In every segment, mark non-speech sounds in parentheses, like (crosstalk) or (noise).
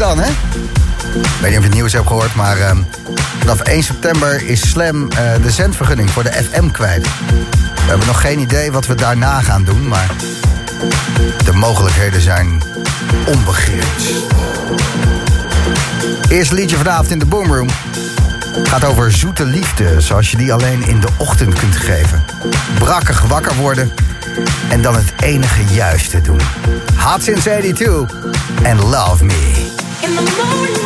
dan, hè? Ik weet niet of je het nieuws hebt gehoord, maar ehm, vanaf 1 september is Slam eh, de zendvergunning voor de FM kwijt. We hebben nog geen idee wat we daarna gaan doen, maar de mogelijkheden zijn onbegrensd. Eerste liedje vanavond in de Boomroom gaat over zoete liefde, zoals je die alleen in de ochtend kunt geven. Brakkig wakker worden en dan het enige juiste doen. Hot Since 82 en Love Me. In the morning,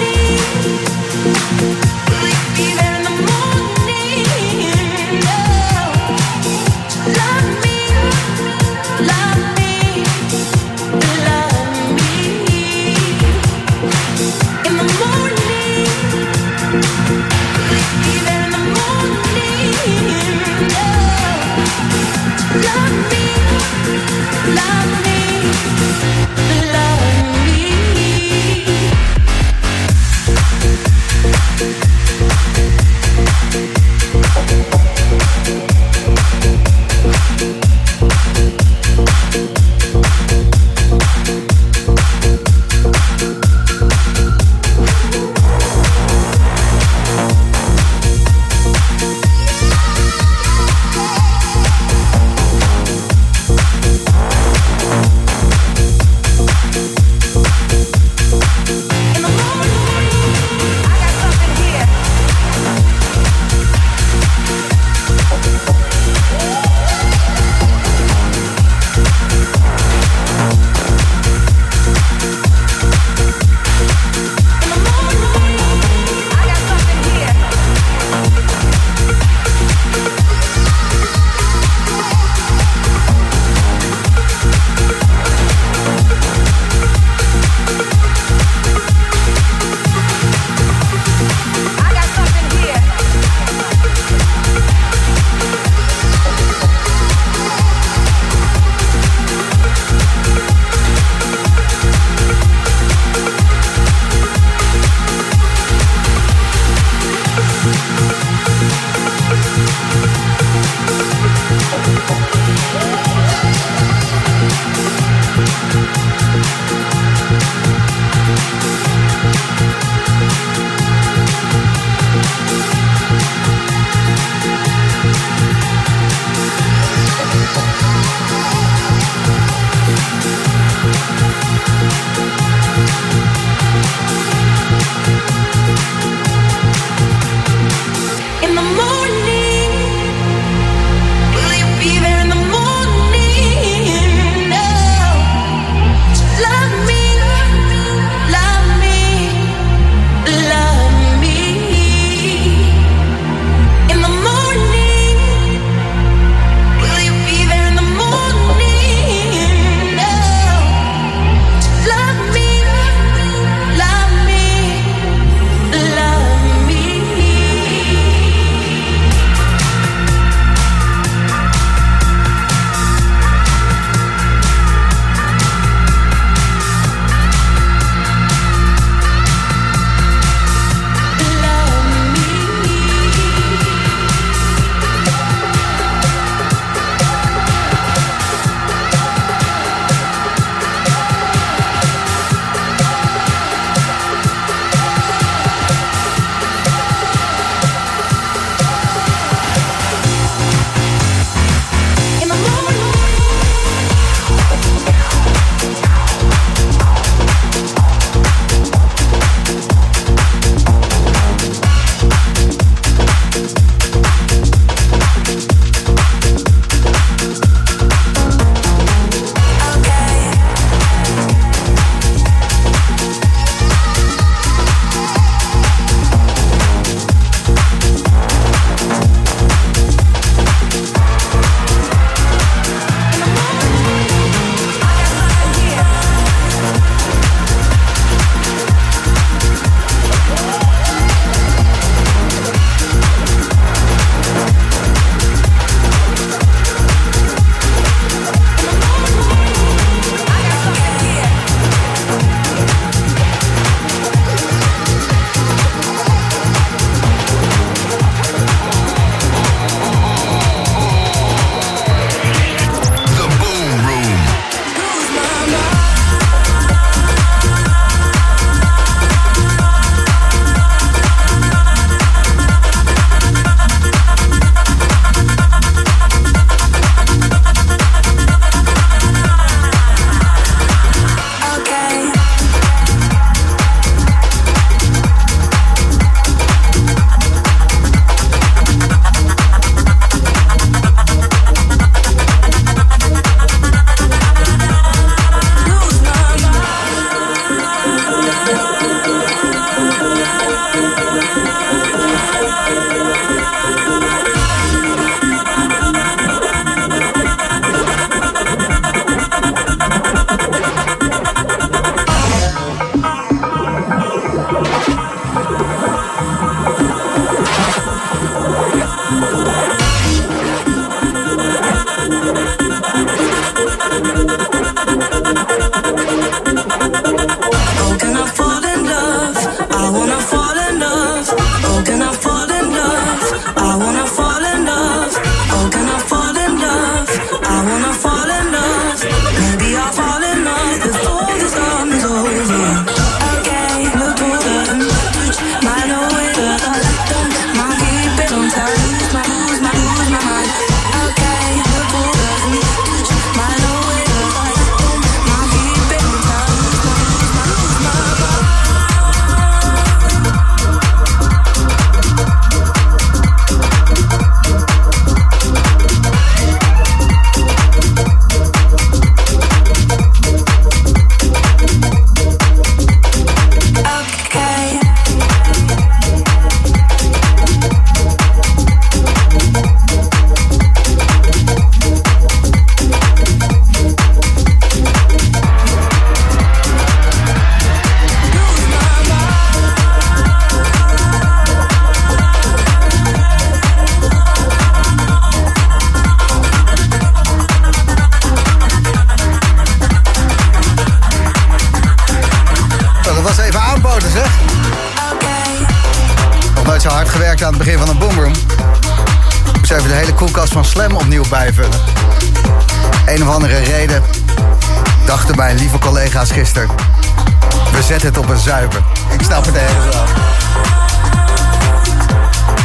zuipen. Ik snap het ergens.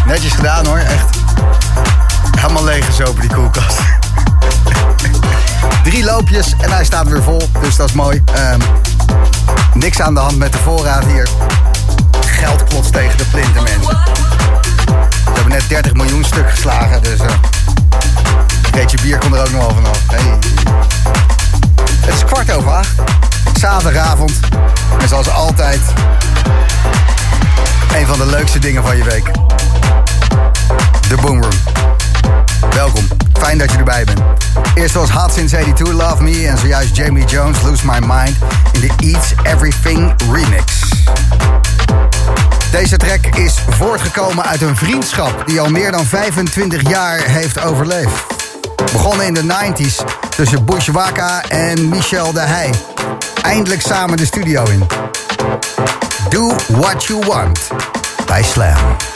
Netjes gedaan hoor, echt. Helemaal leeggezopen die koelkast. (laughs) Drie loopjes en hij staat weer vol, dus dat is mooi. Ehm, niks aan de hand met de voorraad hier. De leukste dingen van je week. De Boomroom. Welkom. Fijn dat je erbij bent. Eerst was Hot Since 82, Love Me. En zojuist Jamie Jones, Lose My Mind. In de Eats Everything remix. Deze track is voortgekomen uit een vriendschap die al meer dan 25 jaar heeft overleefd. Begonnen in de 90s tussen Bushwaka en Michel de Heij. Eindelijk samen de studio in. Do What You Want bij Slam.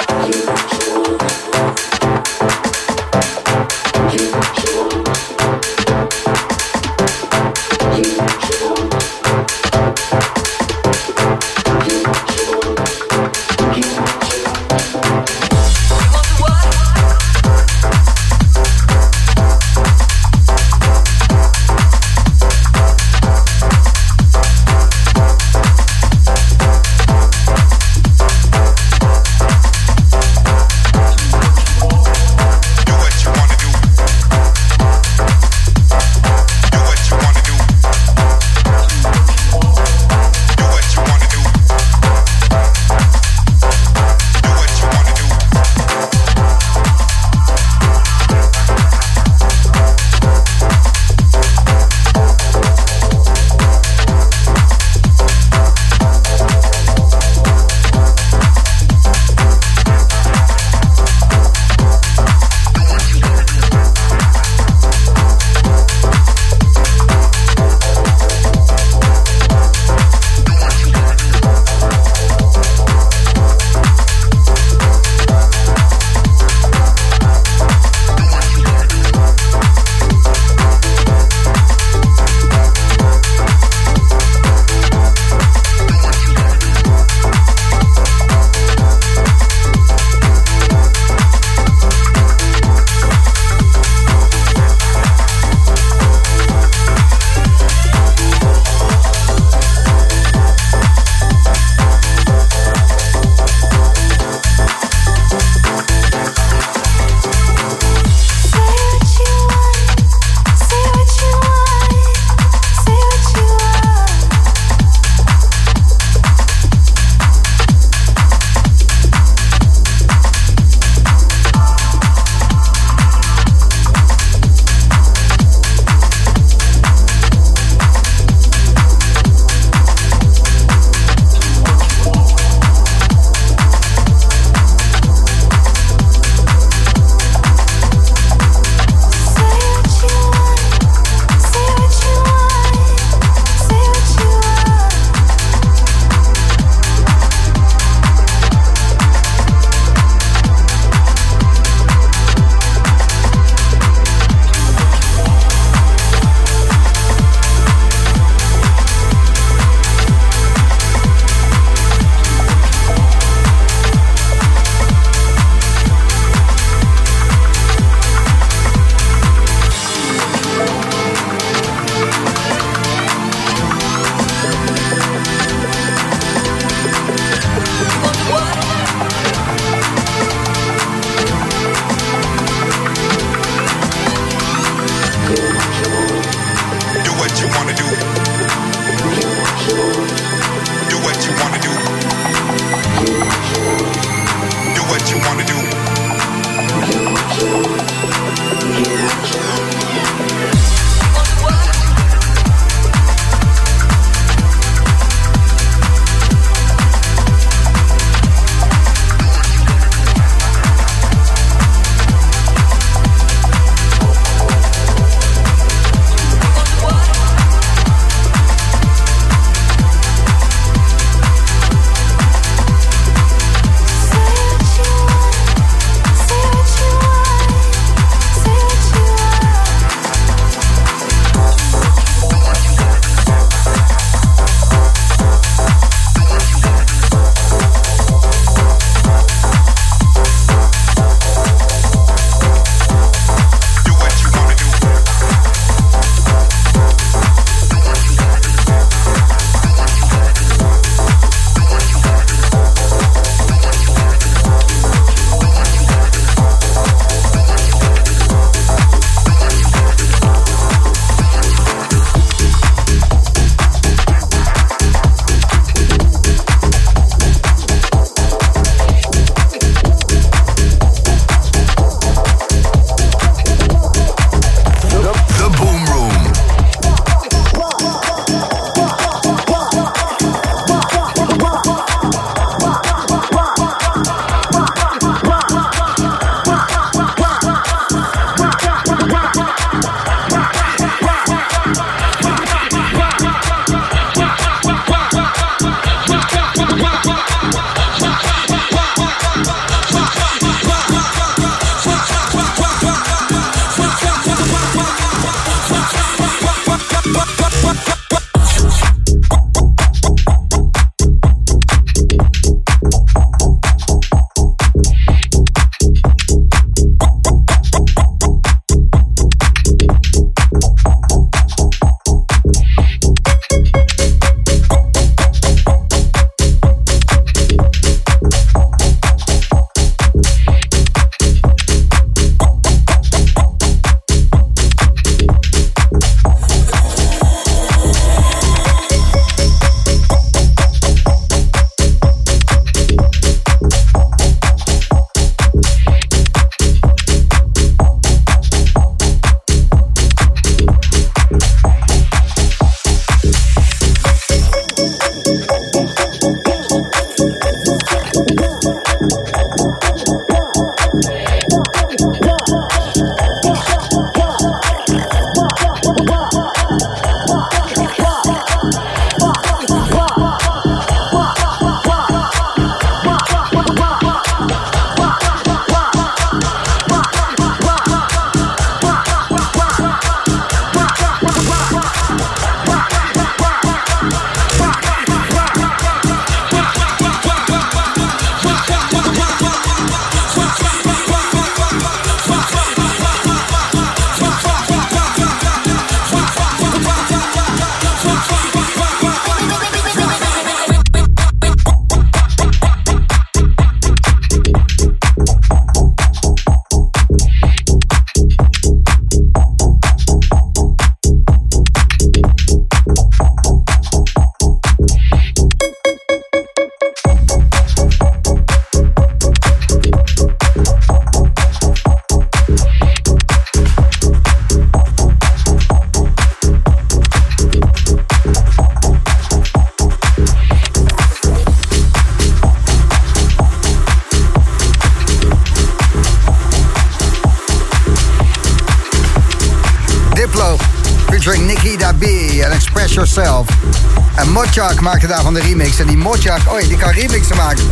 Motjak maakte daarvan de remix. En die Motjak, oh ja, die kan remixen maken.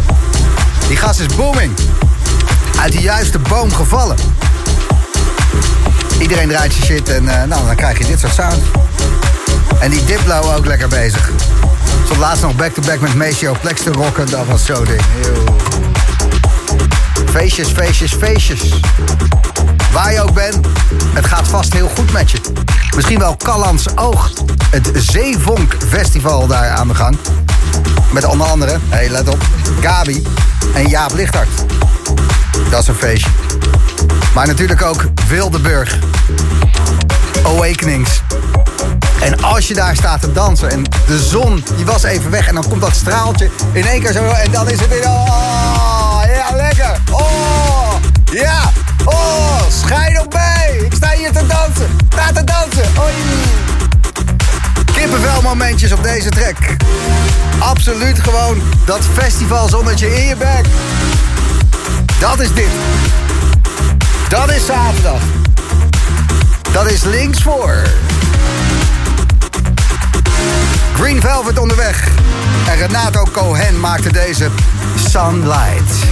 Die gast is booming. Uit de juiste boom gevallen. Iedereen draait je shit en eh, nou, dan krijg je dit soort sound. En die Diplo ook lekker bezig. Stond laatst nog back-to-back met Maceo Plex te rocken. Dat was zo ding. Feestjes, feestjes, feestjes. Waar je ook bent, het gaat vast heel goed met je. Misschien wel Callans Oog. Het Zeevonk Festival daar aan de gang. Met onder andere, hé hey, let op, Gabi en Jaap Lichthart. Dat is een feestje. Maar natuurlijk ook Wildeburg. Awakenings. En als je daar staat te dansen en de zon die was even weg... en dan komt dat straaltje in één keer zo... en dan is het weer... Oh, ja, lekker. Oh, ja. Oh, schijn op mij. Ik sta hier te dansen. Sta te dansen. Oei. Kippenvel momentjes op deze track. Absoluut gewoon dat festivalzonnetje in je bek. Dat is dit. Dat is zaterdag. Dat is links voor. Green Velvet onderweg. En Renato Cohen maakte deze Sunlight.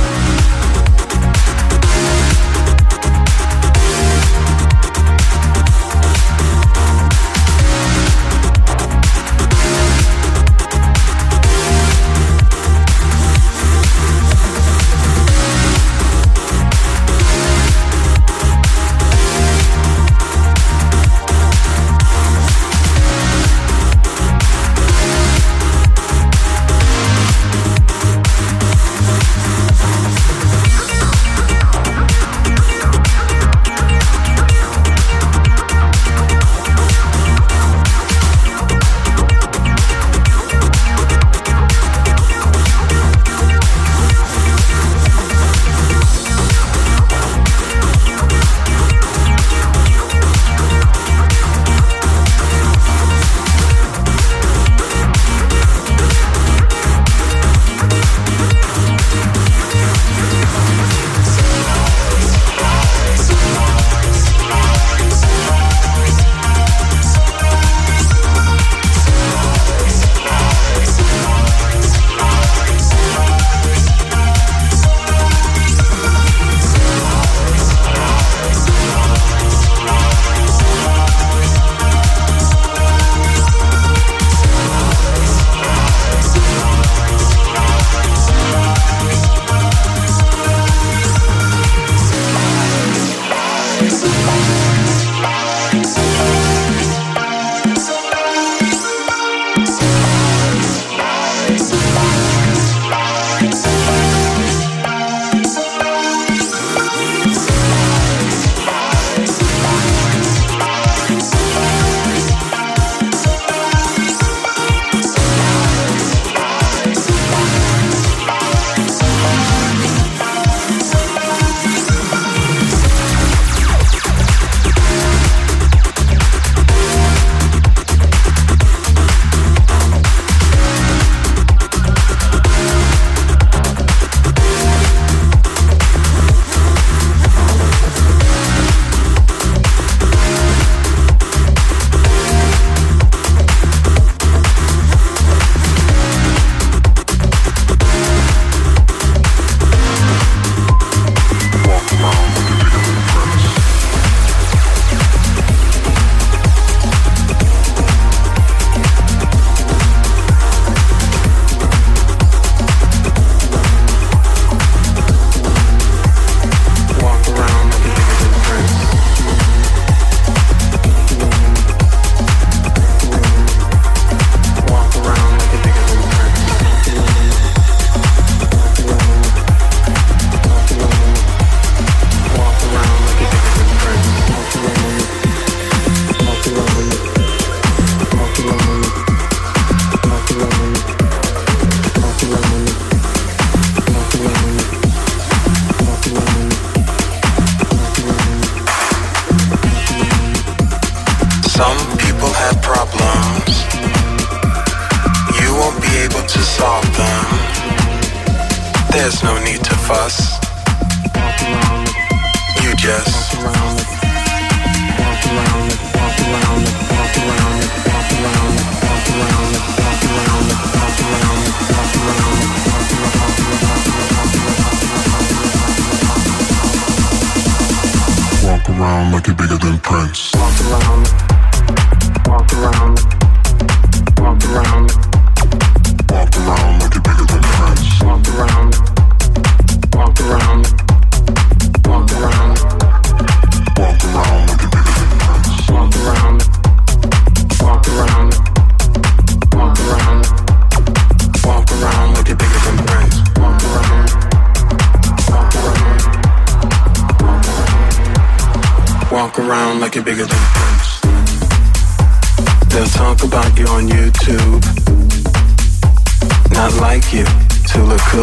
Look cool.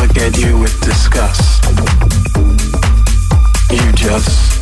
Look at you with disgust. You just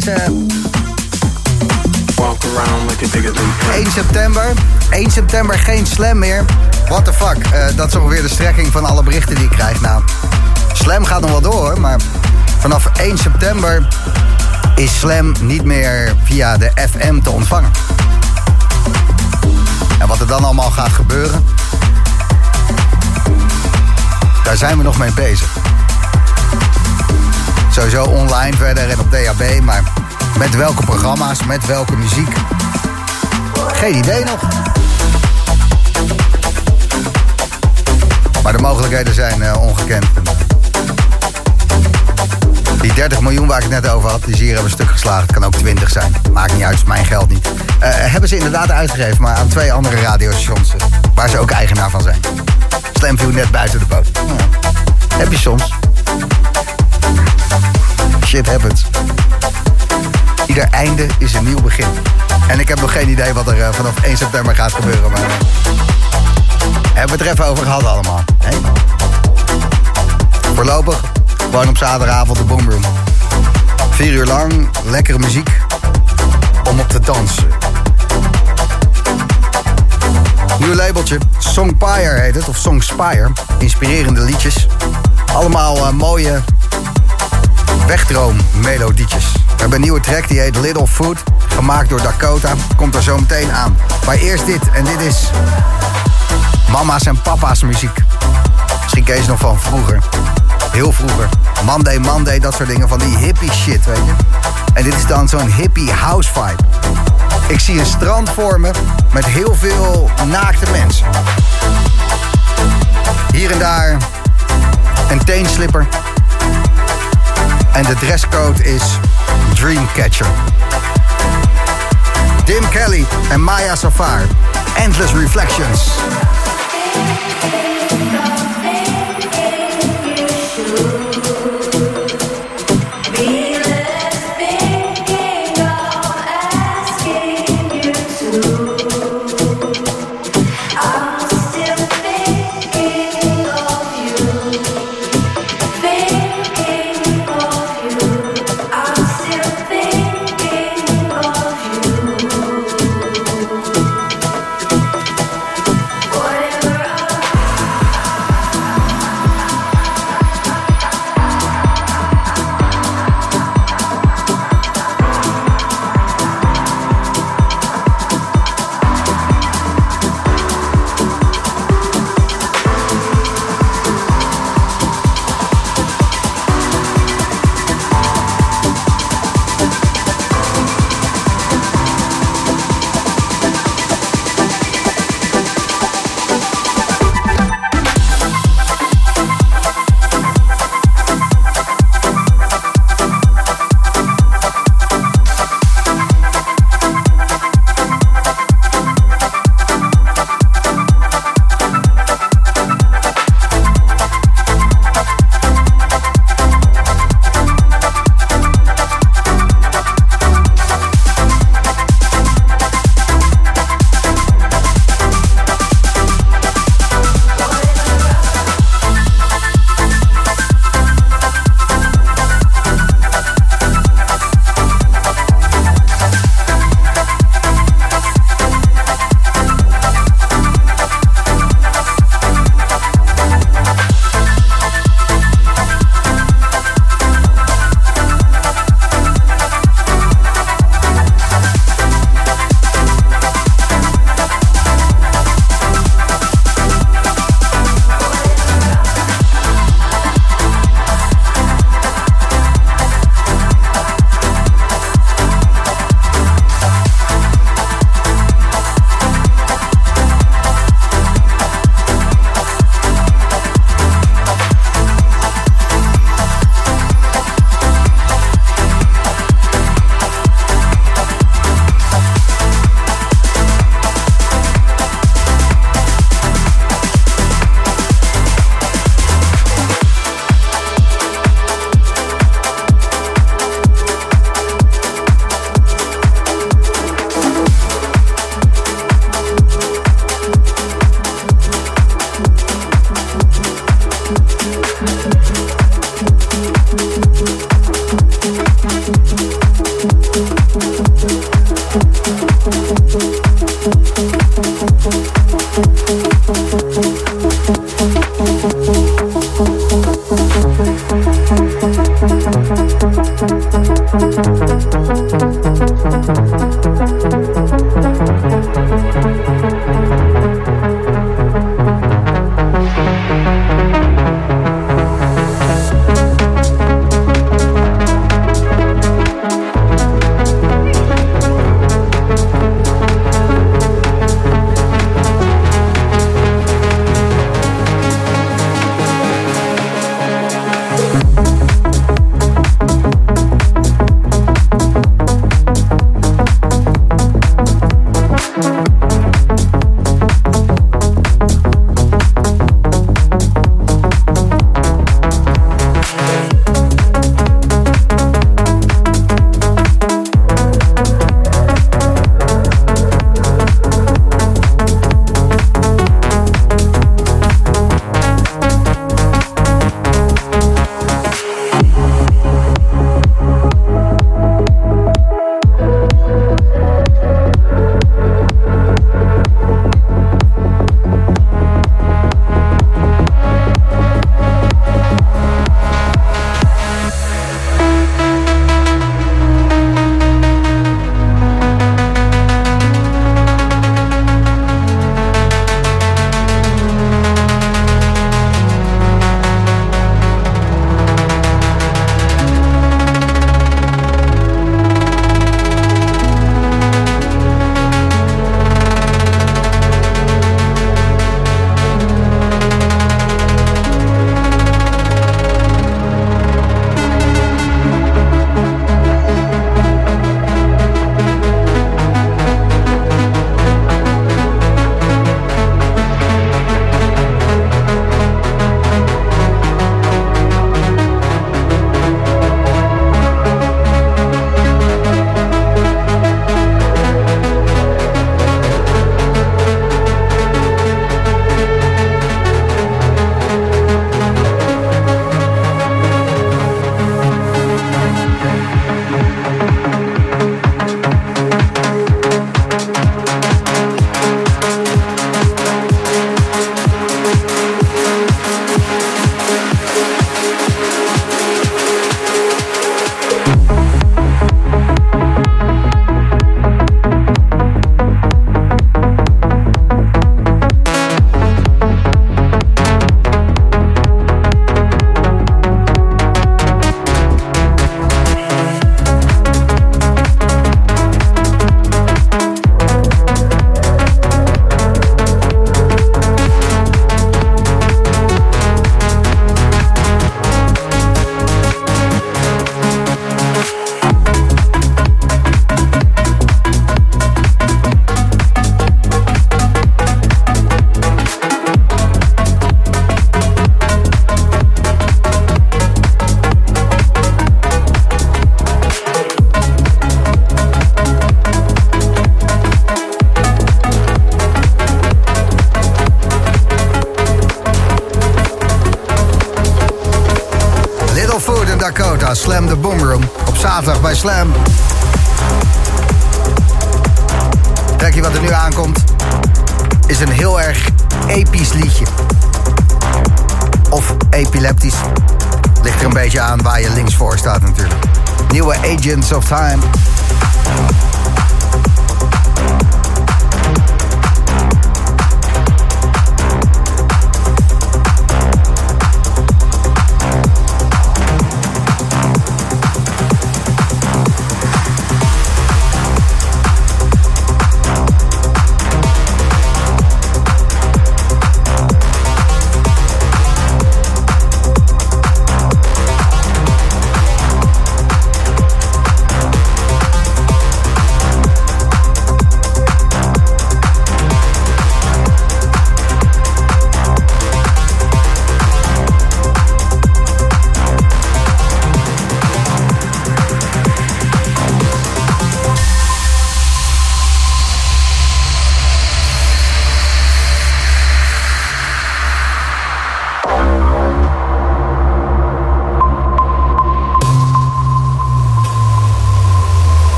Prince. 1 september. 1 september geen slam meer. What the fuck? Eh, dat is ongeveer de strekking van alle berichten die ik krijg. Nou, slam gaat nog wel door, hoor, maar vanaf 1 september is slam niet meer via de FM te ontvangen. En wat er dan allemaal gaat gebeuren, daar zijn we nog mee bezig. Sowieso online verder en op DAB, maar met welke programma's, met welke muziek. Geen idee nog. Maar de mogelijkheden zijn eh, ongekend. Die 30 miljoen waar ik het net over had, die is hier hebben stuk geslagen. Het kan ook 20 zijn. Maakt niet uit, is mijn geld niet. Eh, hebben ze inderdaad uitgegeven, maar aan twee andere radiostations. eh, waar ze ook eigenaar van zijn. Slam viel net buiten de boot. Ja. Heb je soms. Shit happens. Ieder einde is een nieuw begin. En ik heb nog geen idee wat er eh, vanaf 1 september gaat gebeuren. Maar hebben we het er even over gehad allemaal. Voorlopig gewoon op zaterdagavond de Boomroom. Vier uur lang, lekkere muziek. Om op te dansen. Nieuw labeltje. Songpire heet het, of Songspire. Inspirerende liedjes. Allemaal eh, mooie wegdroommelodietjes. We hebben een nieuwe track die heet Little Food. Gemaakt door Dakota. Komt er zo meteen aan. Maar eerst dit. En dit is mama's en papa's muziek. Misschien ken nog van vroeger. Heel vroeger. Monday, Monday, dat soort dingen. Van die hippie shit, weet je. En dit is dan zo'n hippie house vibe. Ik zie een strand voor me met heel veel naakte mensen. Hier en daar een teenslipper. En de dresscode is Dreamcatcher. Tim Kelly en Maya Safar. Endless Reflections. Time.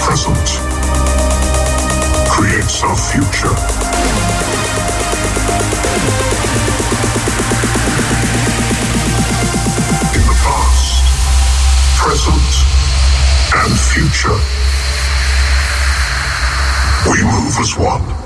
present creates our future. In the past, present, and future, we move as one.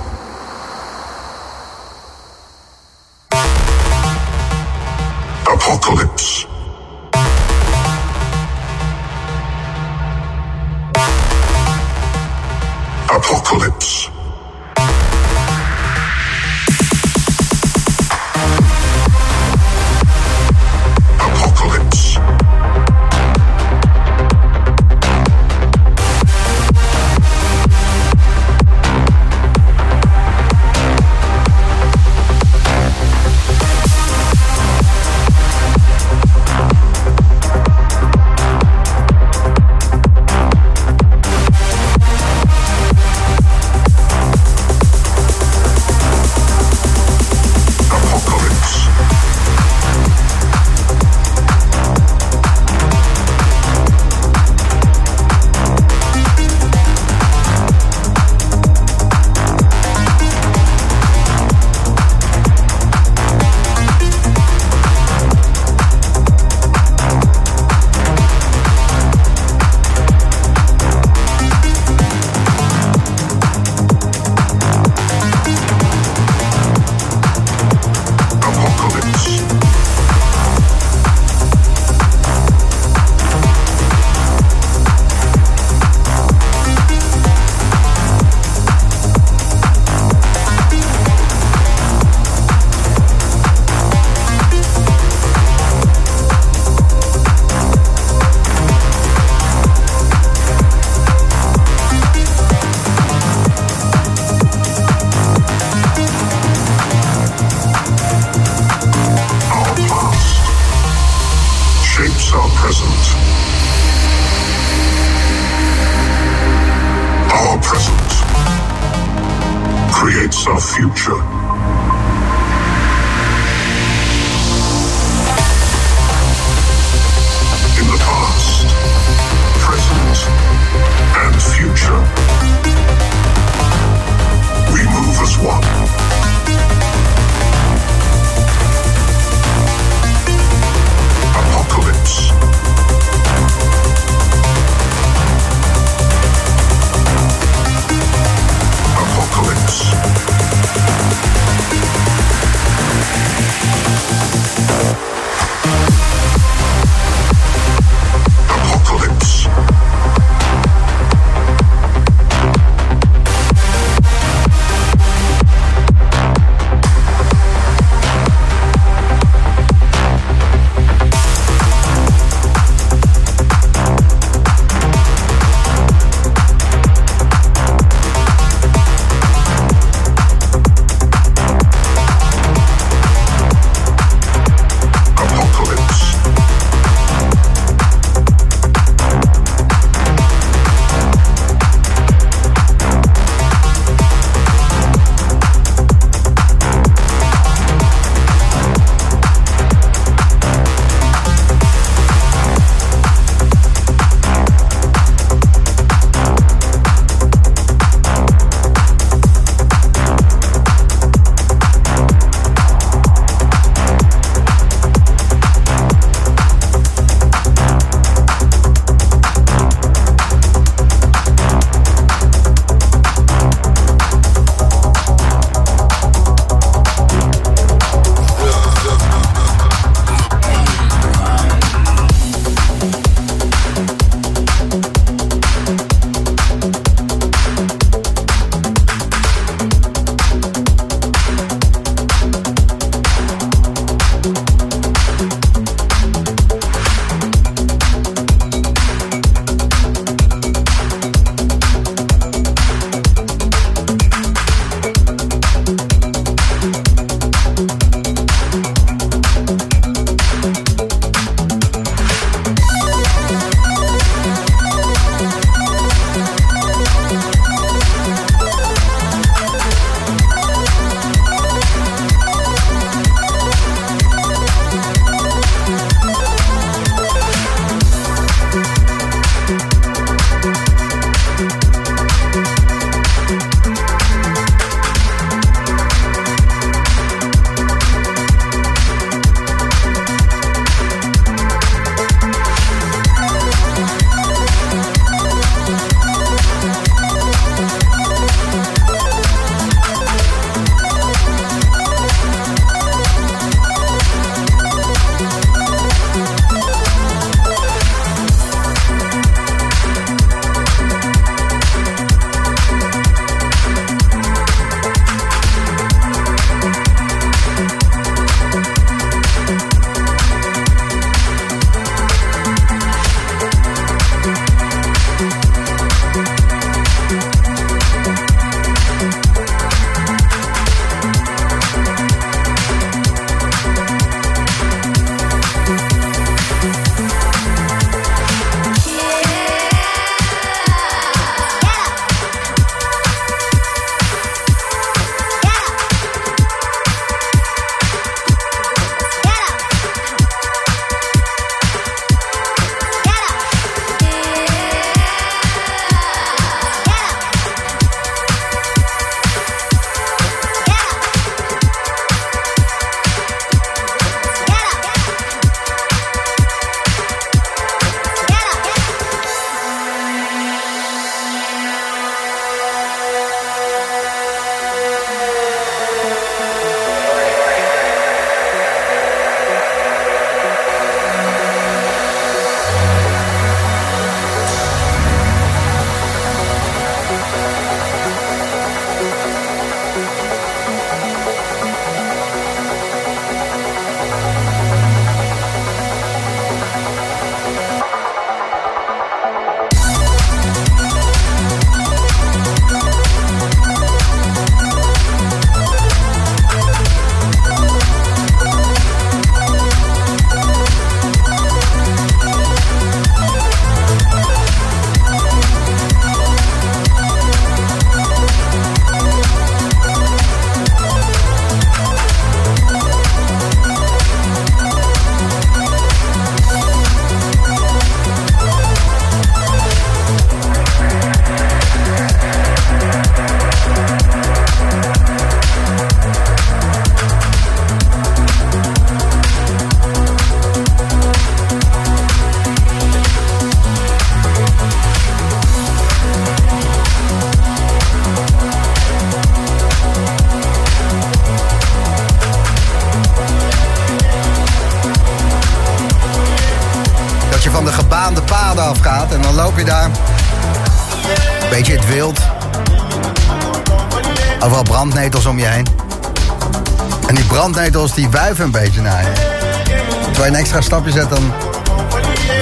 Stapje zet, dan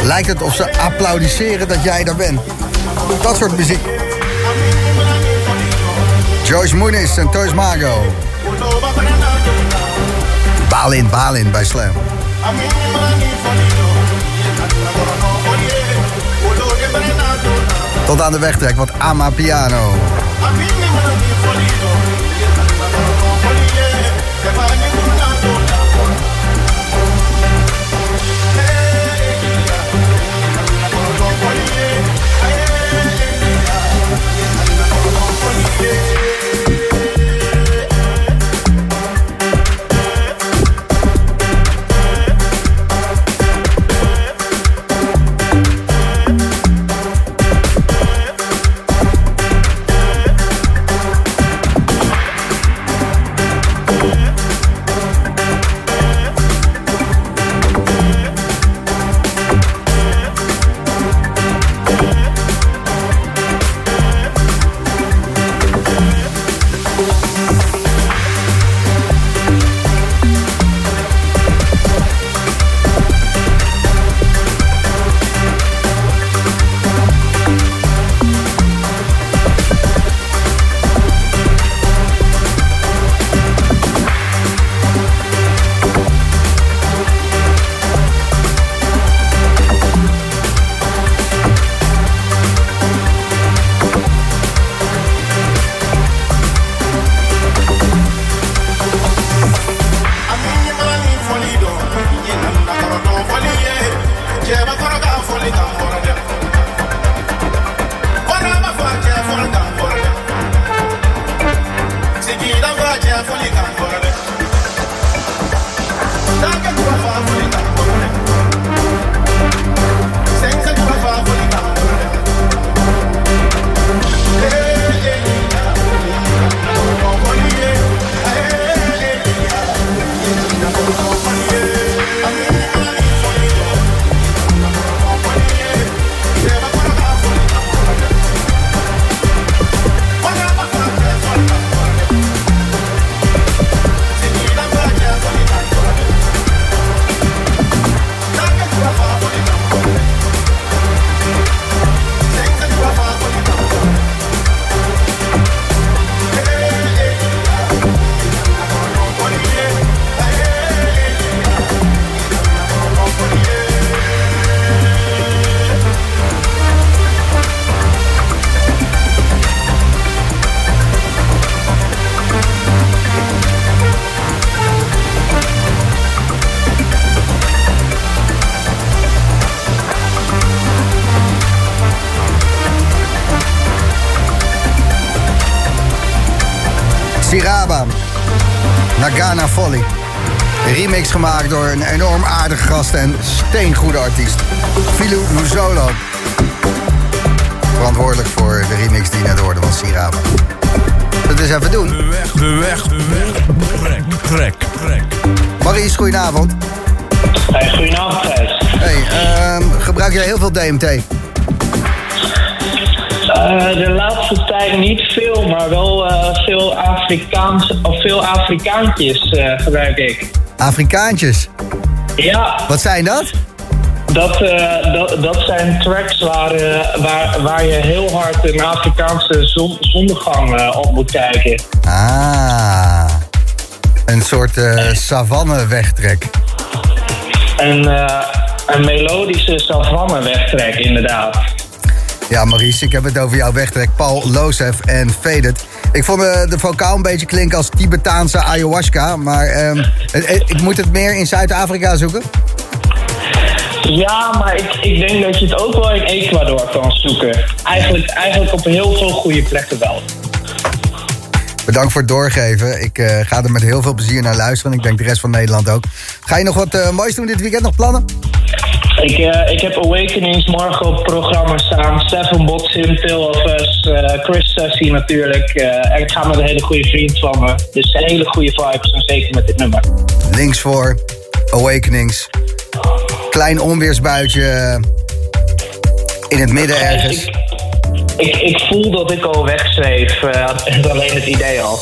lijkt het of ze applaudisseren dat jij er bent. Dat soort muziek. Joyce Moonis en Toys Mago. Balin, Balin bij Slam. Tot aan de wegtrek, wat Ama Piano. Gemaakt door een enorm aardige gast en steengoede artiest. Filou Luzolo. Verantwoordelijk voor de remix die net hoorde van Siraba. Dat is even doen. De weg, de weg, de weg. Trek, trek, trek. Maurice, goedenavond. Hey, goedenavond, Gijs. Hey, ehm, gebruik jij heel veel DMT? Eh, de laatste tijd niet veel, maar wel eh, veel Afrikaans of veel Afrikaantjes eh, gebruik ik. Afrikaantjes. Ja, Wat zijn dat? dat, eh, dat, dat zijn tracks waar, eh, waar, waar je heel hard een Afrikaanse zon, zonnegang eh, op moet kijken. Ah. Een soort eh savanne wegtrek. Een, een melodische savanne wegtrek, inderdaad. Ja, Maurice, ik heb het over jouw wegtrek. Paul Lozef en Faded. Ik vond eh, de vocaal een beetje klinken als Tibetaanse ayahuasca. Maar ehm, (laughs) ik moet het meer in Zuid-Afrika zoeken. Ja, maar ik, ik denk dat je het ook wel in Ecuador kan zoeken. Eigenlijk, eigenlijk op heel veel goede plekken wel. Bedankt voor het doorgeven. Ik eh, ga er met heel veel plezier naar luisteren. En ik denk de rest van Nederland ook. Ga je nog wat eh, moois doen dit weekend? Nog plannen? Ik, eh, ik heb Awakenings morgen op programma staan. Seven Boxing, Till of Us, eh, Chris Sassy natuurlijk. eh, en ik ga met een hele goede vriend van me. Dus hele goede vibes en zeker met dit nummer. Links voor, Awakenings. Klein onweersbuitje In het midden ergens. Ik, ik, ik voel dat ik al wegzweef. eh, alleen het idee al.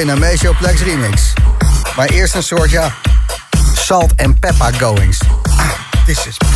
in een Mesioplex remix. Maar eerst een soort, ja, salt and pepper goings. Ah, this is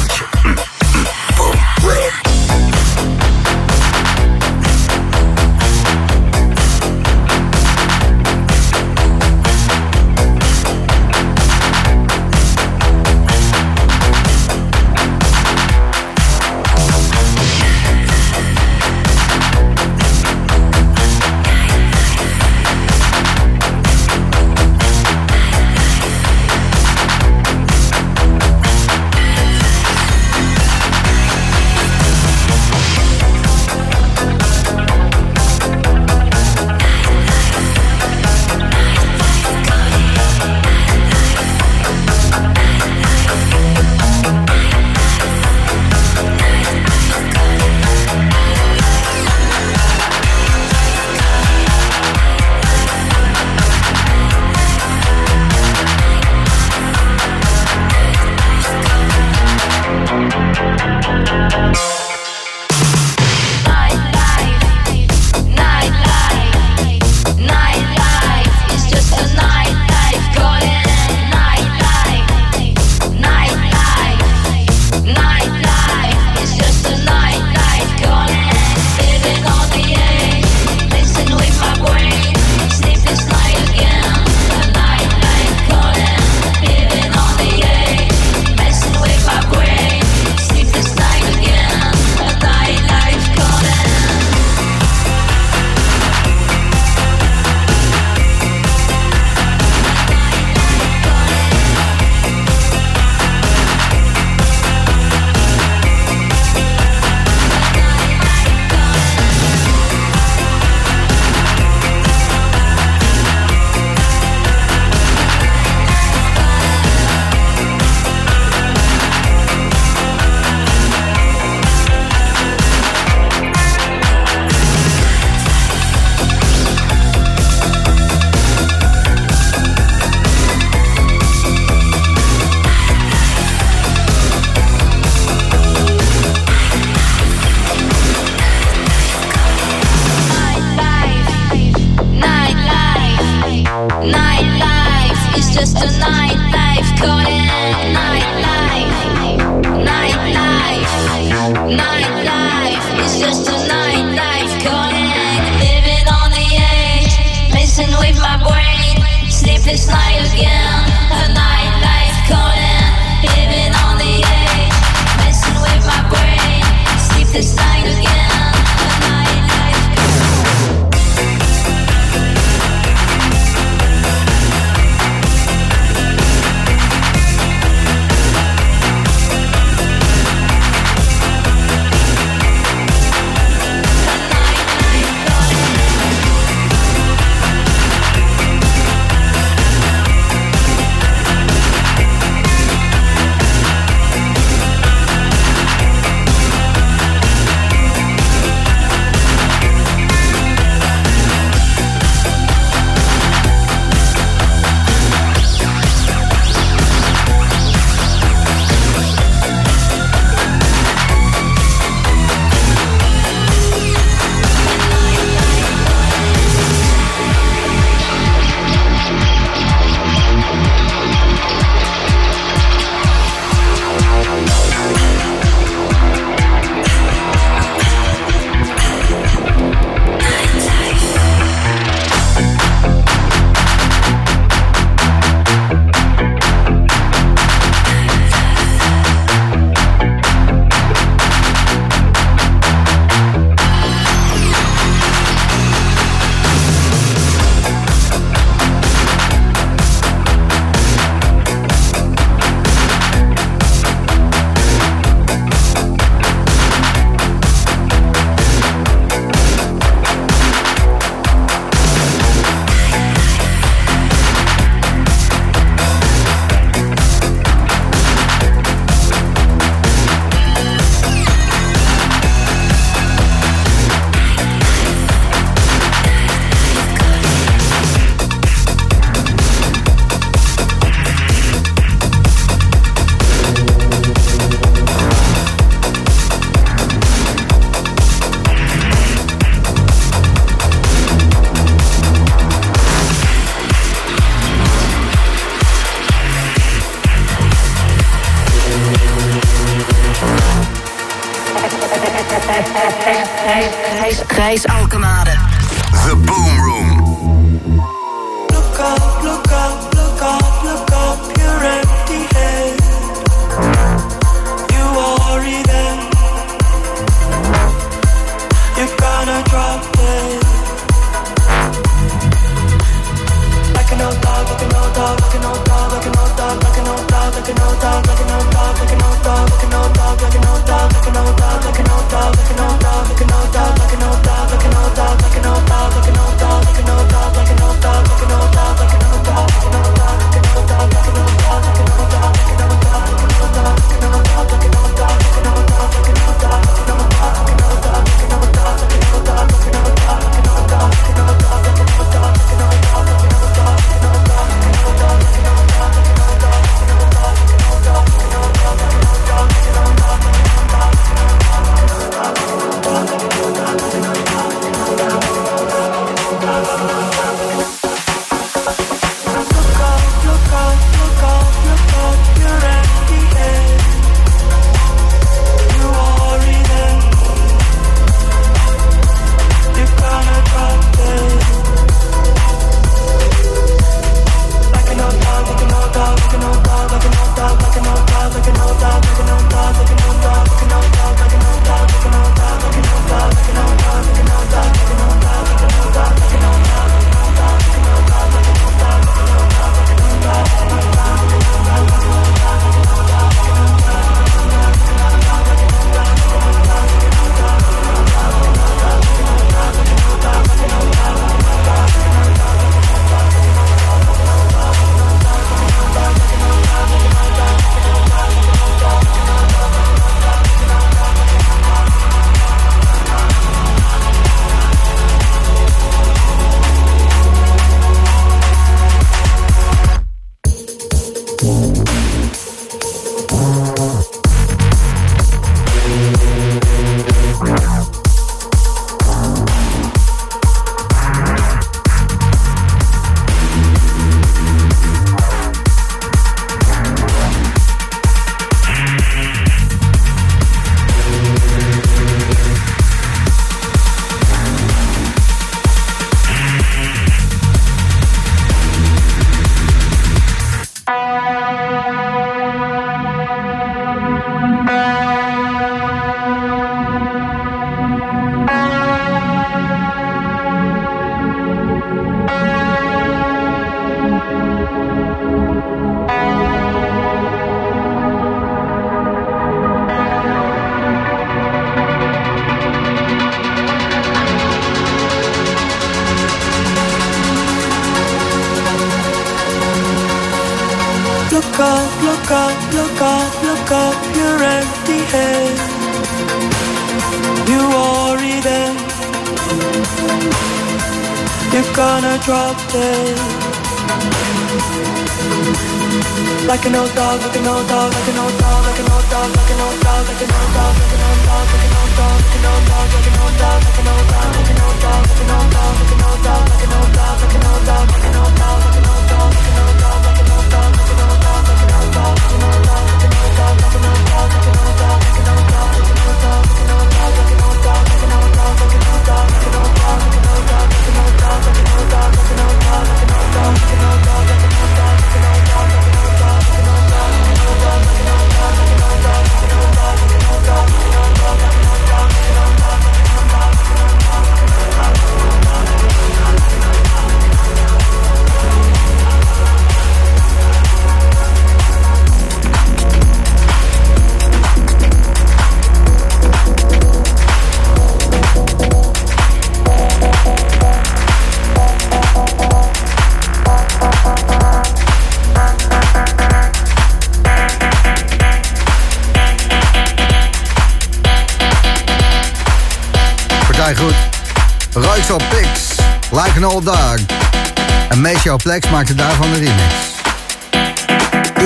Plex maakte daarvan de remix.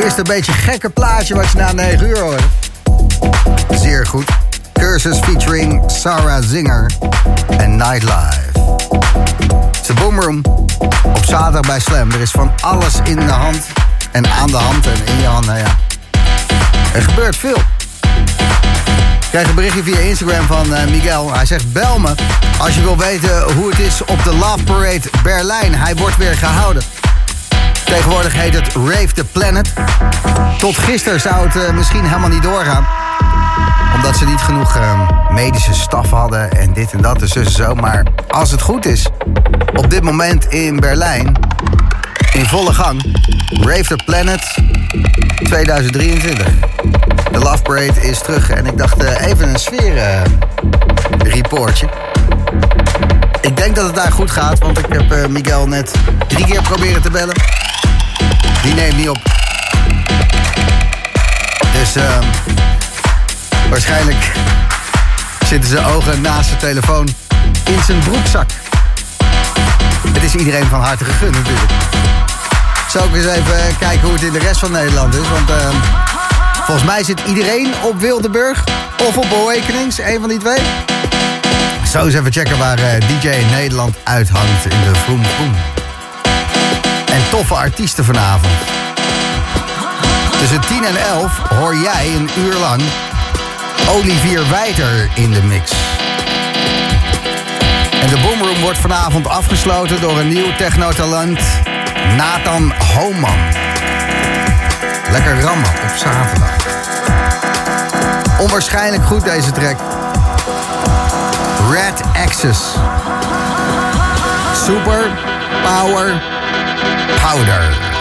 Eerst een beetje gekke plaatje wat je na 9 uur hoorde. Zeer goed. Cursus featuring Sarah Zinger en Nightlife. De Boomroom. Op zaterdag bij Slam. Er is van alles in de hand. En aan de hand en in je hand. Ja. Er gebeurt veel. Krijg een berichtje via Instagram van eh, Miguel. Hij zegt, bel me als je wil weten hoe het is op de Love Parade Berlijn. Hij wordt weer gehouden. Tegenwoordig heet het Rave the Planet. Tot gisteren zou het eh, misschien helemaal niet doorgaan. Omdat ze niet genoeg eh, medische staf hadden en dit en dat, dus en zo. Maar als het goed is, op dit moment in Berlijn, in volle gang, Rave the Planet 2023. De Love Parade is terug en ik dacht eh, even een sfeer eh, reportje. Ik denk dat het daar goed gaat, want ik heb eh, Miguel net drie keer proberen te bellen. Die neemt niet op. Dus waarschijnlijk zitten zijn ogen naast zijn telefoon in zijn broekzak. Het is iedereen van harte gegund natuurlijk. Zal ik eens even kijken hoe het in de rest van Nederland is. Want volgens mij zit iedereen op Wildeburg of op Awakenings. Een van die twee. Zo eens even checken waar eh, DJ Nederland uithangt in de Vroom Vroom. En toffe artiesten vanavond. Tussen 10 en 11 hoor jij een uur lang Olivier Wijter in de mix. En de Boomroom wordt vanavond afgesloten door een nieuw technotalent, Nathan Homan. Lekker rammen op zaterdag. Onwaarschijnlijk goed deze track. Red Access. Super Power Powder.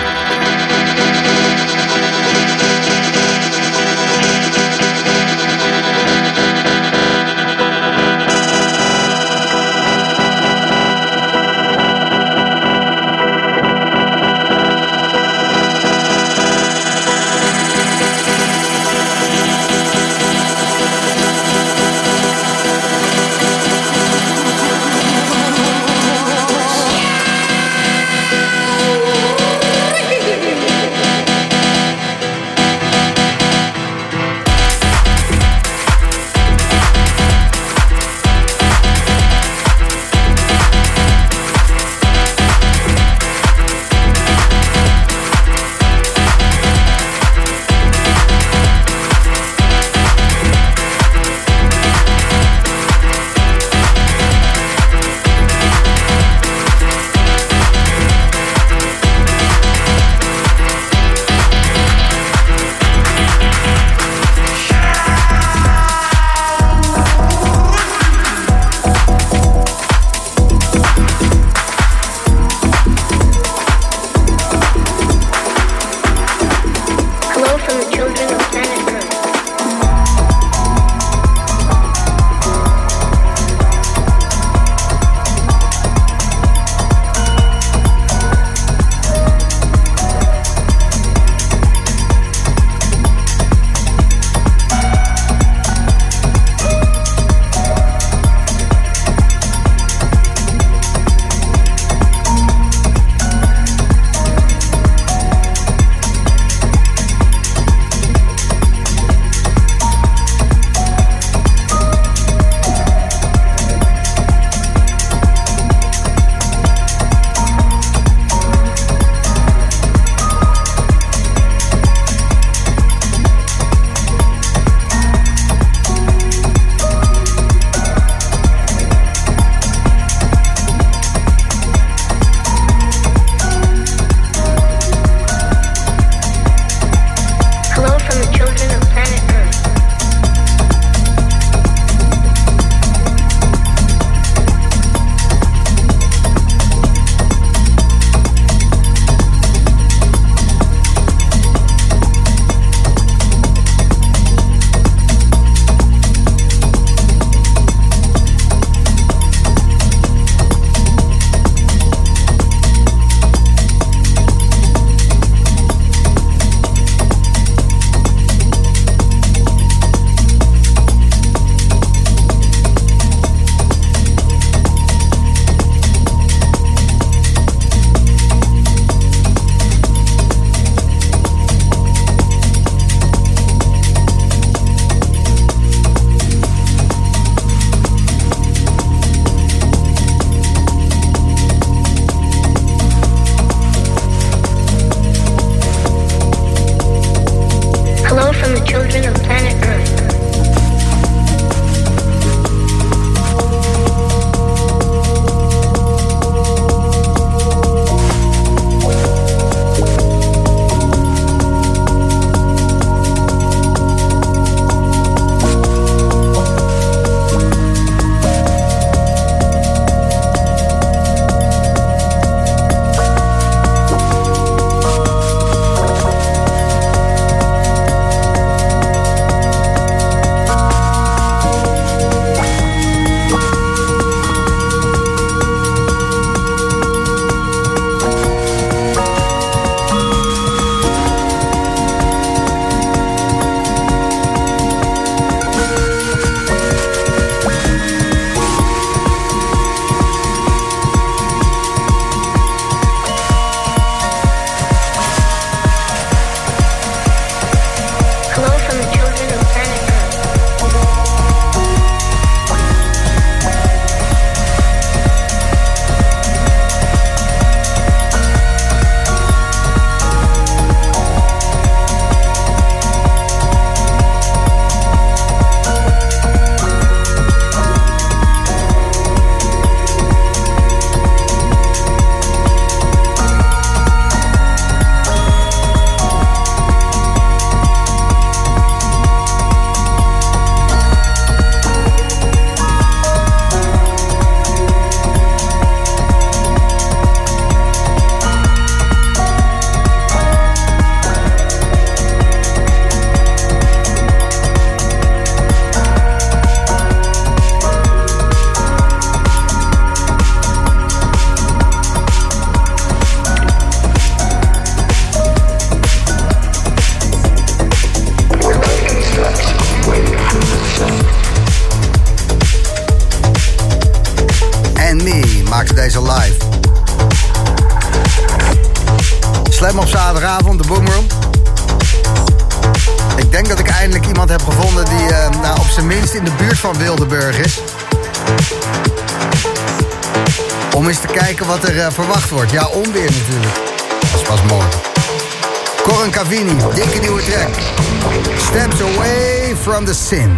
Sin.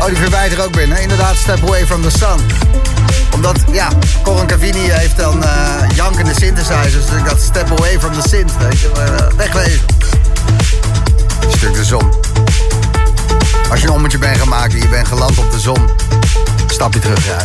Oh, die verwijt er ook binnen. Inderdaad, Step Away from the Sun. Omdat, ja, Corin Cavini heeft dan uh, jankende synthesizers. Dus ik dacht, Step Away from the Synth. Weet je, uh, wegwezen. Stuk de zon. Als je een ommetje bent gaan maken en je bent geland op de zon, stap je terug, ja.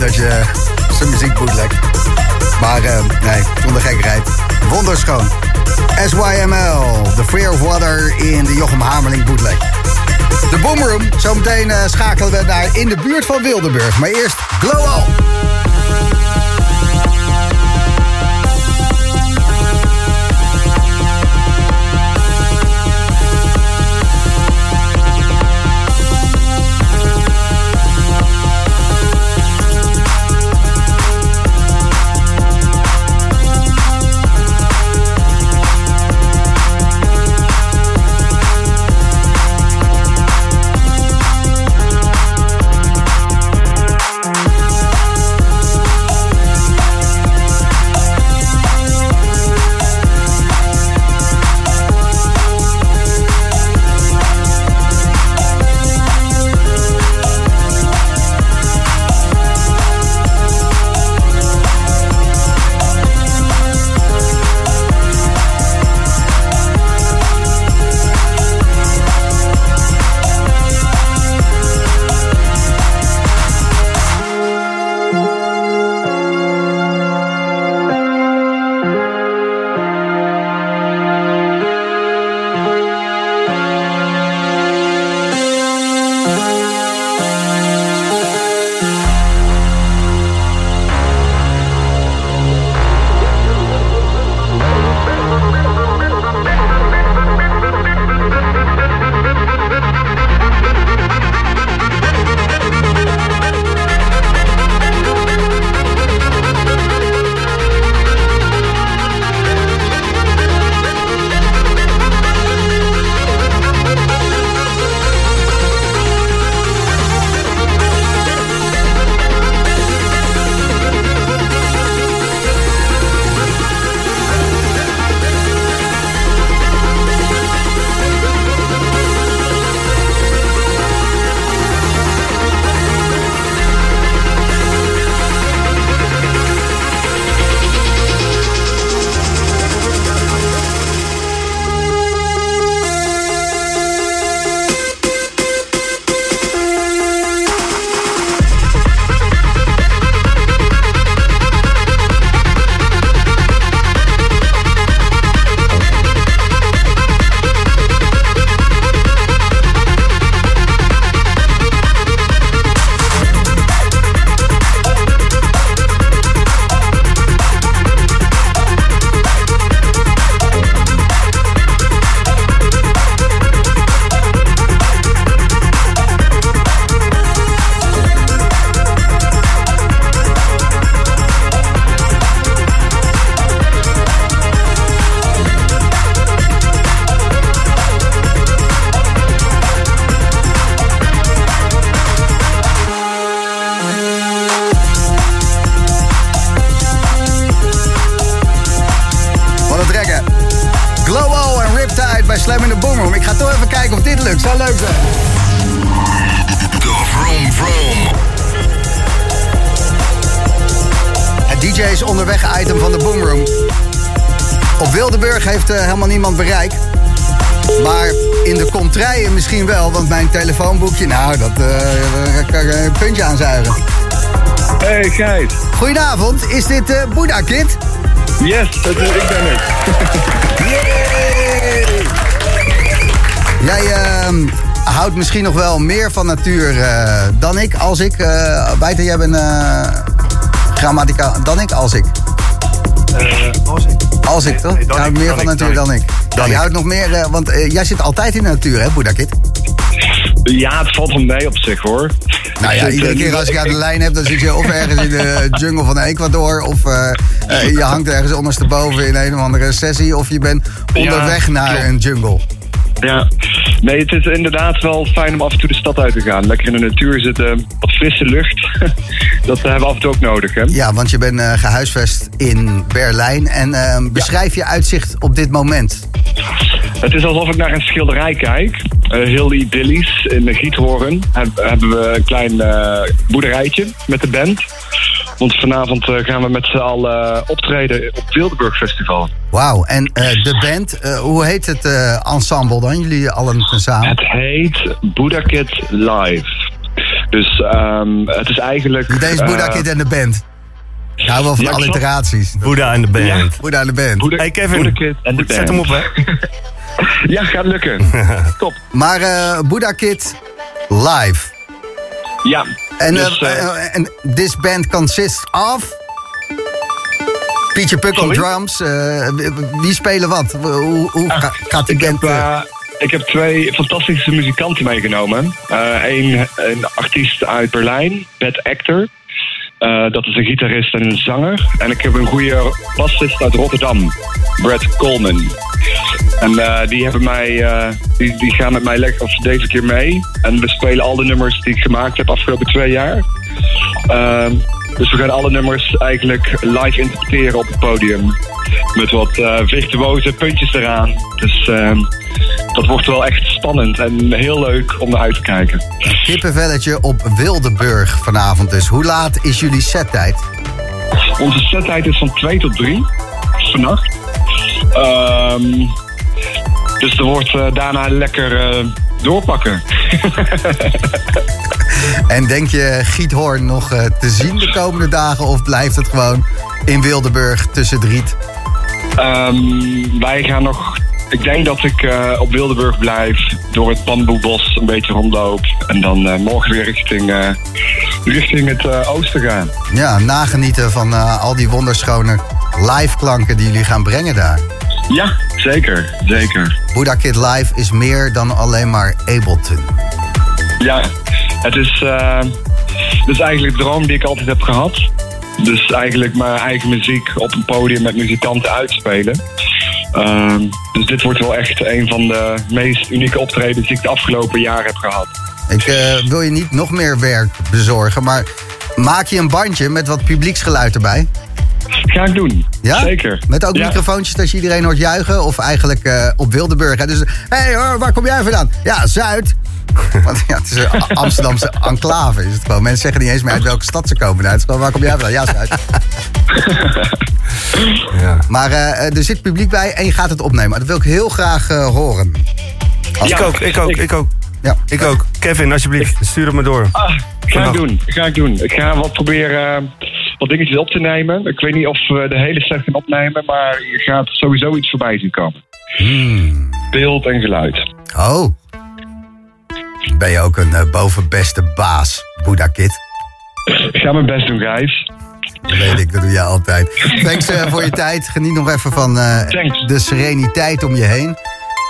Dat je zijn muziek bootlegt. Maar eh, nee, zonder gekkerheid. Wonderschoon. SYML, The Fear of Water in de Jochem Hamerling bootleg. De Boomroom. Zometeen eh, schakelen we naar in de buurt van Wildenburg. Maar eerst telefoonboekje, nou, dat eh, kan ik een puntje aanzuigen. Hey Gijs. Goedenavond, is dit eh Boeddha Kid? Yes, dat, is- ik ben het. (laughs) Jij ehm, houdt misschien nog wel meer van natuur eh, dan ik, als ik. eh Bijter, jij bent eh grammatica dan ik, als ik. als ik. Als ik, toch? nee, dan Jij houdt ik, meer dan van ik, natuur dan ik. Dan je ik. houdt nog meer, want jij zit altijd in de natuur, hè, Boeddha Kid? Ja, het valt wel mee op zich hoor. Nou ja, iedere eh, keer als ik aan de lijn heb, dan zit je of ergens in de (laughs) jungle van Ecuador... of eh, eh, je hangt ergens ondersteboven in een of andere sessie... of je bent onderweg naar een jungle. Ja, nee, het is inderdaad wel fijn om af en toe de stad uit te gaan. Lekker in de natuur zitten, wat frisse lucht. (laughs) dat hebben we af en toe ook nodig, hè? Ja, want je bent eh, gehuisvest in Berlijn. En beschrijf je uitzicht op dit moment. Het is alsof ik naar een schilderij kijk. Eh, heel idyllisch. In de Giethoorn heb- hebben we een klein eh, boerderijtje met de band. Want vanavond eh, gaan we met z'n allen optreden op Wildeburg Festival. Wauw, en de band, hoe heet het ensemble dan? Jullie allen tezamen? Het heet Buddha Kid Live. Dus ehm, het is eigenlijk... Eens Buddha Kid en de band. Ik hou wel van Ja, snap- alliteraties. Boeddha en de band. Ja. Buddha en de band. Buddha- Hey Kevin, Buddha Kid en de zet hem op band. hè. (laughs) Ja, gaat lukken. (laughs) Top. Maar eh Buddha Kid live. Ja. En dus, eh, eh, en this band consists of... Pietje Puk on Sorry? drums. eh, wie- spelen wat? Hoe, hoe ga- gaat die ik, band... heb, ik heb twee fantastische muzikanten meegenomen. Eén een artiest uit Berlijn, Bad Actor. Eh, dat is een gitarist en een zanger. En ik heb een goede bassist uit Rotterdam, Brad Coleman. En eh, die, hebben mij, eh, die, gaan met mij lekker of deze keer mee. En we spelen al de nummers die ik gemaakt heb afgelopen twee jaar. Dus we gaan alle nummers eigenlijk live interpreteren op het podium. Met wat eh, virtuoze puntjes eraan. Dus ehm, dat wordt wel echt spannend en heel leuk om naar uit te kijken. Kippenvelletje op Wildeburg vanavond dus. Hoe laat is jullie settijd? Onze settijd is van 2 tot 3 vannacht. Ehm, dus er wordt eh, daarna lekker eh, doorpakken. (laughs) En denk je Giethoorn nog eh, te zien de komende dagen? Of blijft het gewoon in Wildeburg tussen het riet? Ehm, wij gaan nog. Ik denk dat ik eh, op Wildeburg blijf, door het bamboebos een beetje rondloop. En dan eh, morgen weer richting, richting het oosten gaan. Ja, nagenieten van al die wonderschone live klanken die jullie gaan brengen daar. Ja, zeker. Zeker. Buddha Kid Live is meer dan alleen maar Ableton. Ja, het is, eh, het is eigenlijk de droom die ik altijd heb gehad. Dus eigenlijk mijn eigen muziek op een podium met muzikanten uitspelen. Ehm, dus dit wordt wel echt een van de meest unieke optredens die ik de afgelopen jaren heb gehad. Ik eh, wil je niet nog meer werk bezorgen, maar maak je een bandje met wat publieksgeluid erbij? Ga ik doen. Ja? Zeker. Met ook Ja. microfoontjes dat je iedereen hoort juichen? Of eigenlijk eh, op Wildeburg? Hè? Dus, hé hey, hoor, waar kom jij vandaan? Ja, Zuid. (laughs) Want ja, het is een Amsterdamse enclave. Is het gewoon. Mensen zeggen niet eens meer uit welke stad ze komen. Het is gewoon, waar kom jij vandaan? Ja, Zuid. (laughs) Ja. Maar eh, er zit publiek bij en je gaat het opnemen. Dat wil ik heel graag eh, horen. Ik ook, ik ook, ik ook. Ja. Ik ook. Kevin, alsjeblieft, stuur het me door. Ah, ga ik doen. Ga ik doen. Ik ga wat proberen wat dingetjes op te nemen. Ik weet niet of we de hele set gaan opnemen, maar je gaat sowieso iets voorbij zien komen. Beeld en geluid. Oh. Ben je ook een eh, bovenbeste baas, Buddha Kid? Ik ga mijn best doen, Gijs. Dat weet ik, dat doe jij altijd. Thanks eh, voor je tijd. Geniet nog even van eh, de sereniteit om je heen.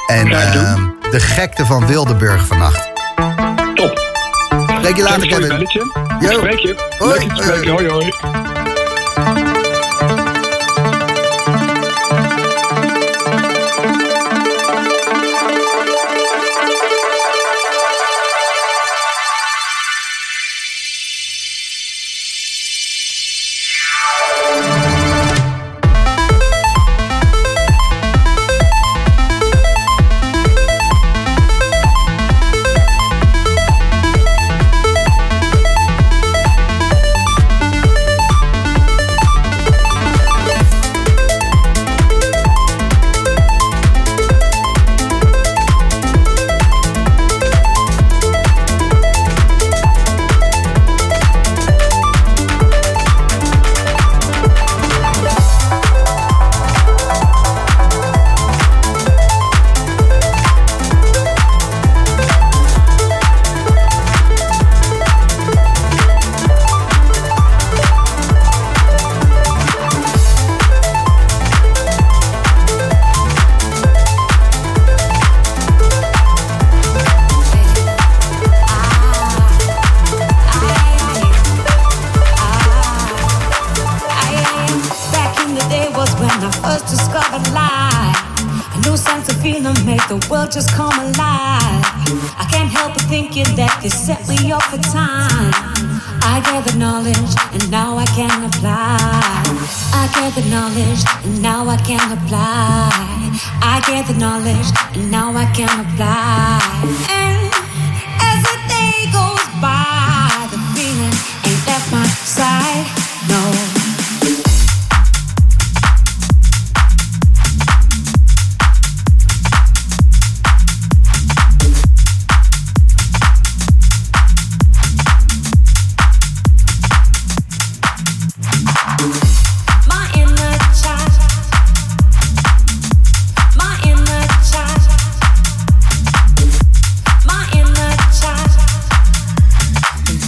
En Ga ik eh, de gekte van Wildeburg vannacht. Top. Spreek je later, Kevin. spreek je. Hoi. Leuk je te spreken. Hoi, hoi.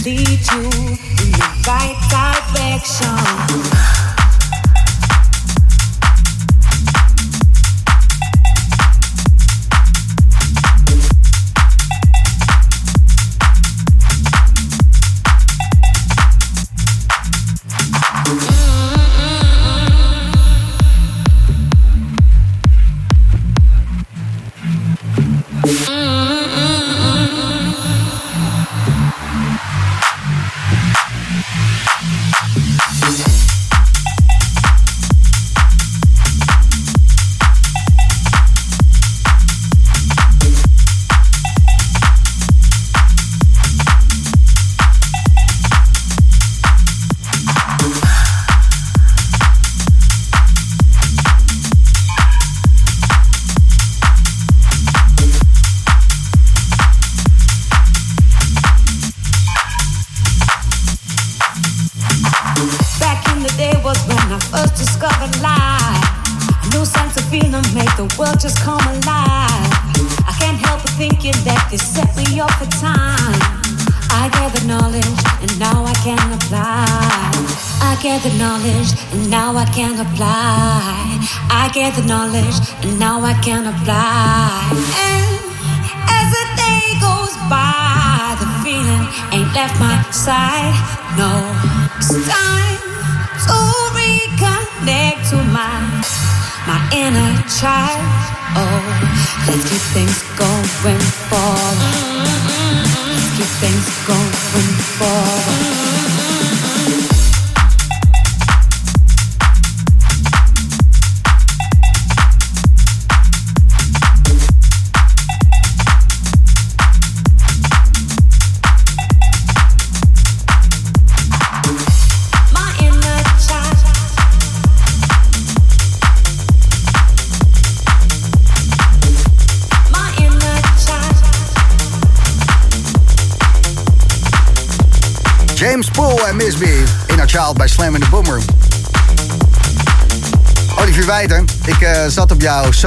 lead you in the right direction.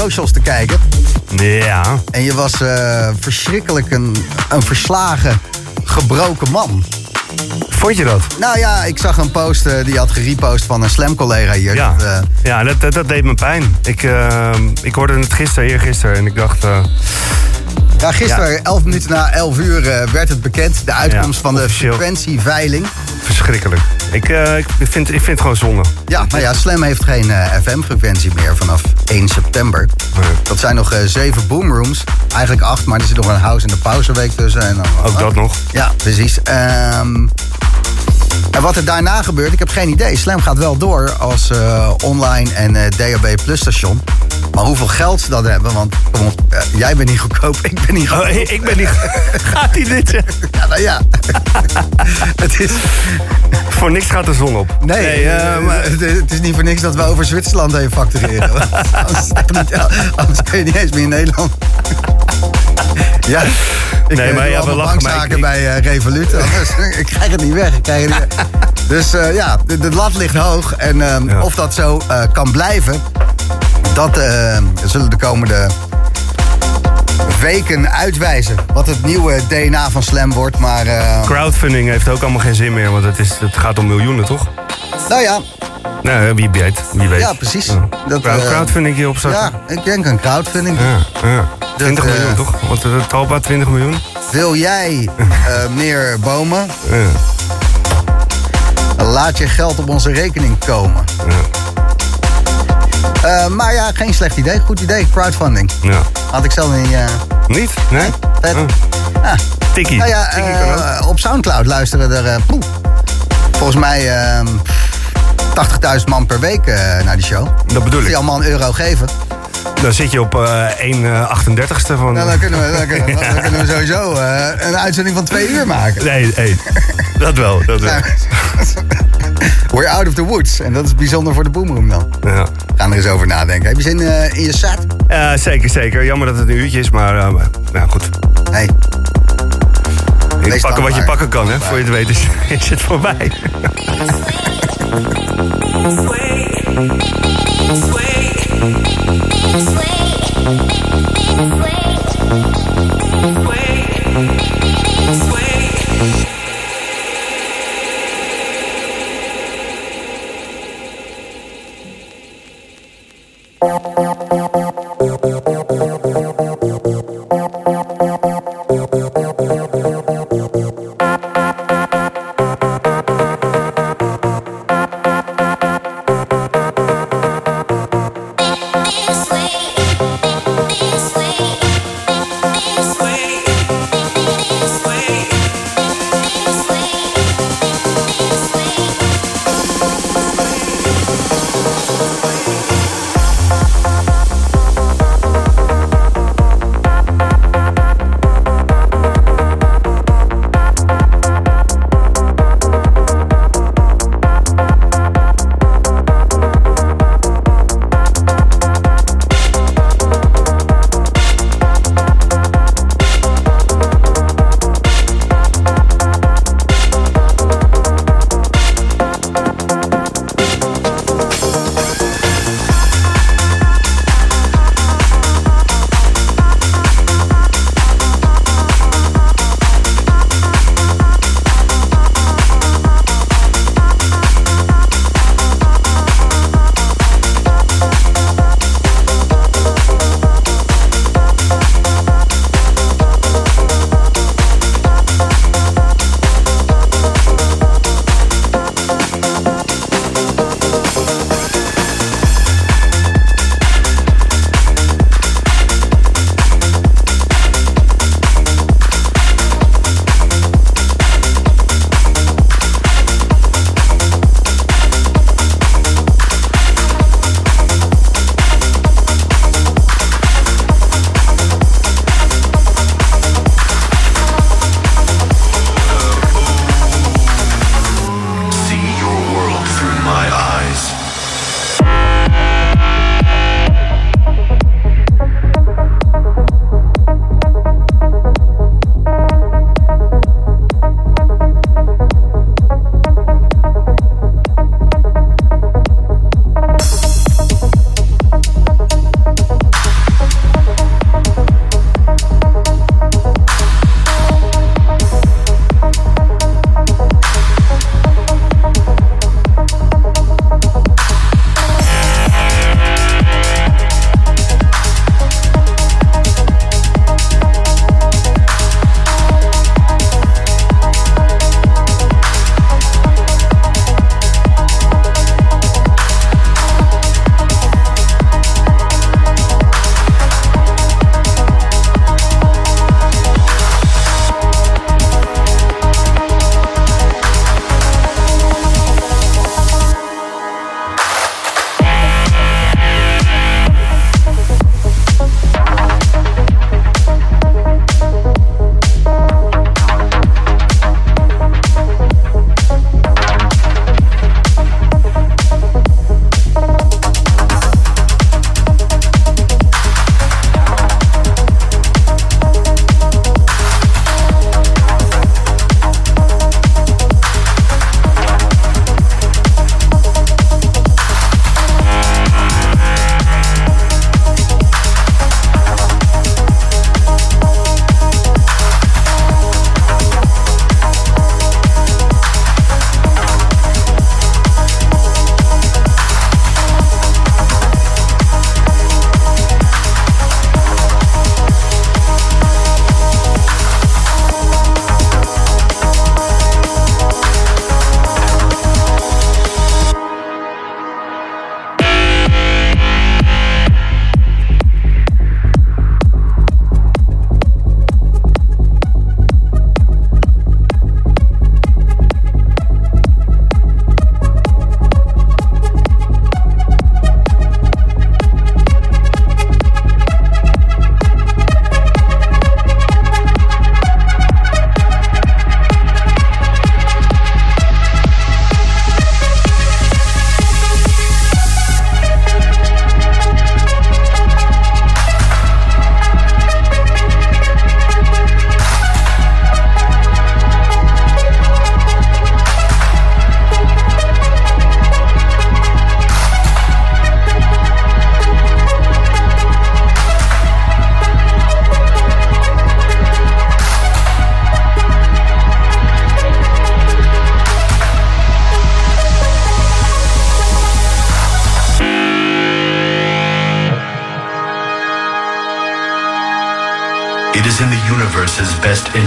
Socials te kijken. Ja. En je was eh, verschrikkelijk een, een verslagen, gebroken man. Vond je dat? Nou ja, ik zag een post eh, die had gerepost van een slam-collega hier. Ja, Dat, eh, ja dat, dat, dat deed me pijn. Ik, ik hoorde het gisteren, eergisteren, en ik dacht... ja, gisteren, 11 minuten na 11 uur, werd het bekend. De uitkomst Ja, van de frequentieveiling. verschrikkelijk. Ik, ik, vind, ik vind het gewoon zonde. Ja, nou ja, Slam heeft geen FM-frequentie meer vanaf 1 september. Dat zijn nog eh, zeven boomrooms. Eigenlijk acht, maar er zit nog een house in de pauzeweek tussen. En dan, Ook dat nog. Ja, precies. Ehm, en wat er daarna gebeurt, ik heb geen idee. Slam gaat wel door als eh, online en eh, DAB Plus station. Maar hoeveel geld ze dat hebben, want kom op, eh, jij bent niet (laughs) goedkoop, ik ben niet goedkoop. Oh, ik ben niet... Gaat hij dit zeggen? Ja, nou ja. (laughs) het is... Voor niks gaat de zon op. Nee, eh, maar- het, het is niet voor niks dat we over Zwitserland heen factureren. (laughs) Anders, niet, kun je niet eens meer in Nederland. ja, ik Nee, eh, maar ja, we lachen, maar ik- bij eh, Revolut. Anders, ik krijg het niet weg. Ik krijg het niet weg. Dus eh, ja, de, de lat ligt hoog. En ehm, of dat zo eh, kan blijven, dat eh, zullen de komende weken uitwijzen. Wat het nieuwe DNA van Slam wordt. Maar eh, Crowdfunding heeft ook allemaal geen zin meer, want het, is, het gaat om miljoenen, toch? nou ja, Nou, wie weet. Wie weet. Ja, precies. Ja. Dat, Crowd- eh, crowdfunding hierop starten. Ja, ik denk een crowdfunding. Ja, ja. 20 eh, miljoen, toch? Want het Talpa 20 miljoen. Wil jij (laughs) eh, meer bomen? Ja. Laat je geld op onze rekening komen. Eh, maar ja, geen slecht idee. Goed idee, crowdfunding. Ja. Had ik zelf niet... eh, Niet? Nee? vet. Ja. Tikkie. Nou ja, Tikkie eh, op Soundcloud luisteren er... poeh, volgens mij eh, 80.000 man per week naar die show. Dat bedoel Die ik. allemaal een euro geven. Dan zit je op eh 1,38ste van... Nou, dan, kunnen we, dan, kunnen, we- (laughs) dan kunnen we sowieso een uitzending van twee uur maken. Nee, nee. (laughs) Dat wel, dat wel. We're out of the woods. En dat is bijzonder voor de boomroom dan. Ja. Gaan er eens over nadenken. Heb je zin in je set? Zeker, zeker. Jammer dat het een uurtje is, maar nou goed. Hey. Ik pakken wat je pakken kan, hè. Voor je het weet is, het voorbij.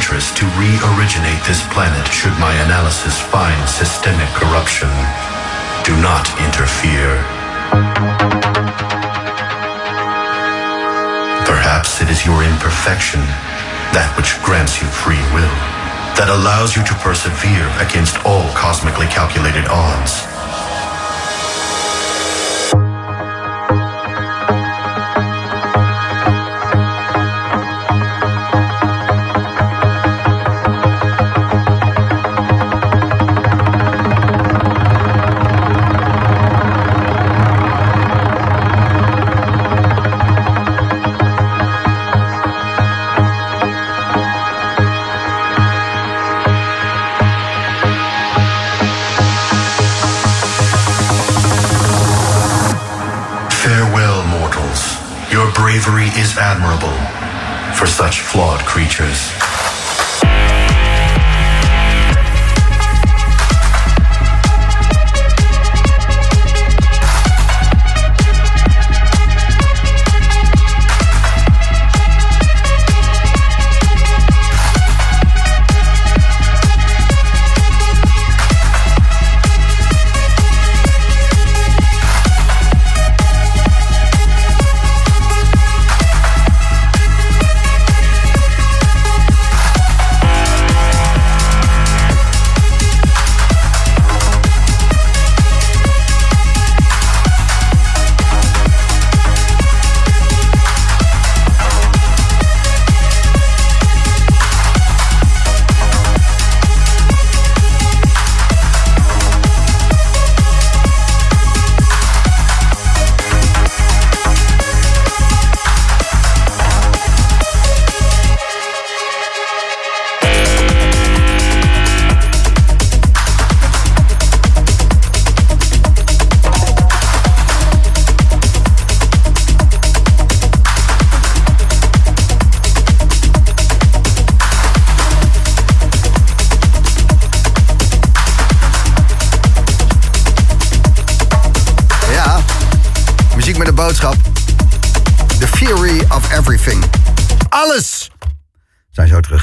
Interest to re-originate this planet should my analysis find systemic corruption. Do not interfere. Perhaps it is your imperfection, that which grants you free will, that allows you to persevere against all cosmically calculated odds.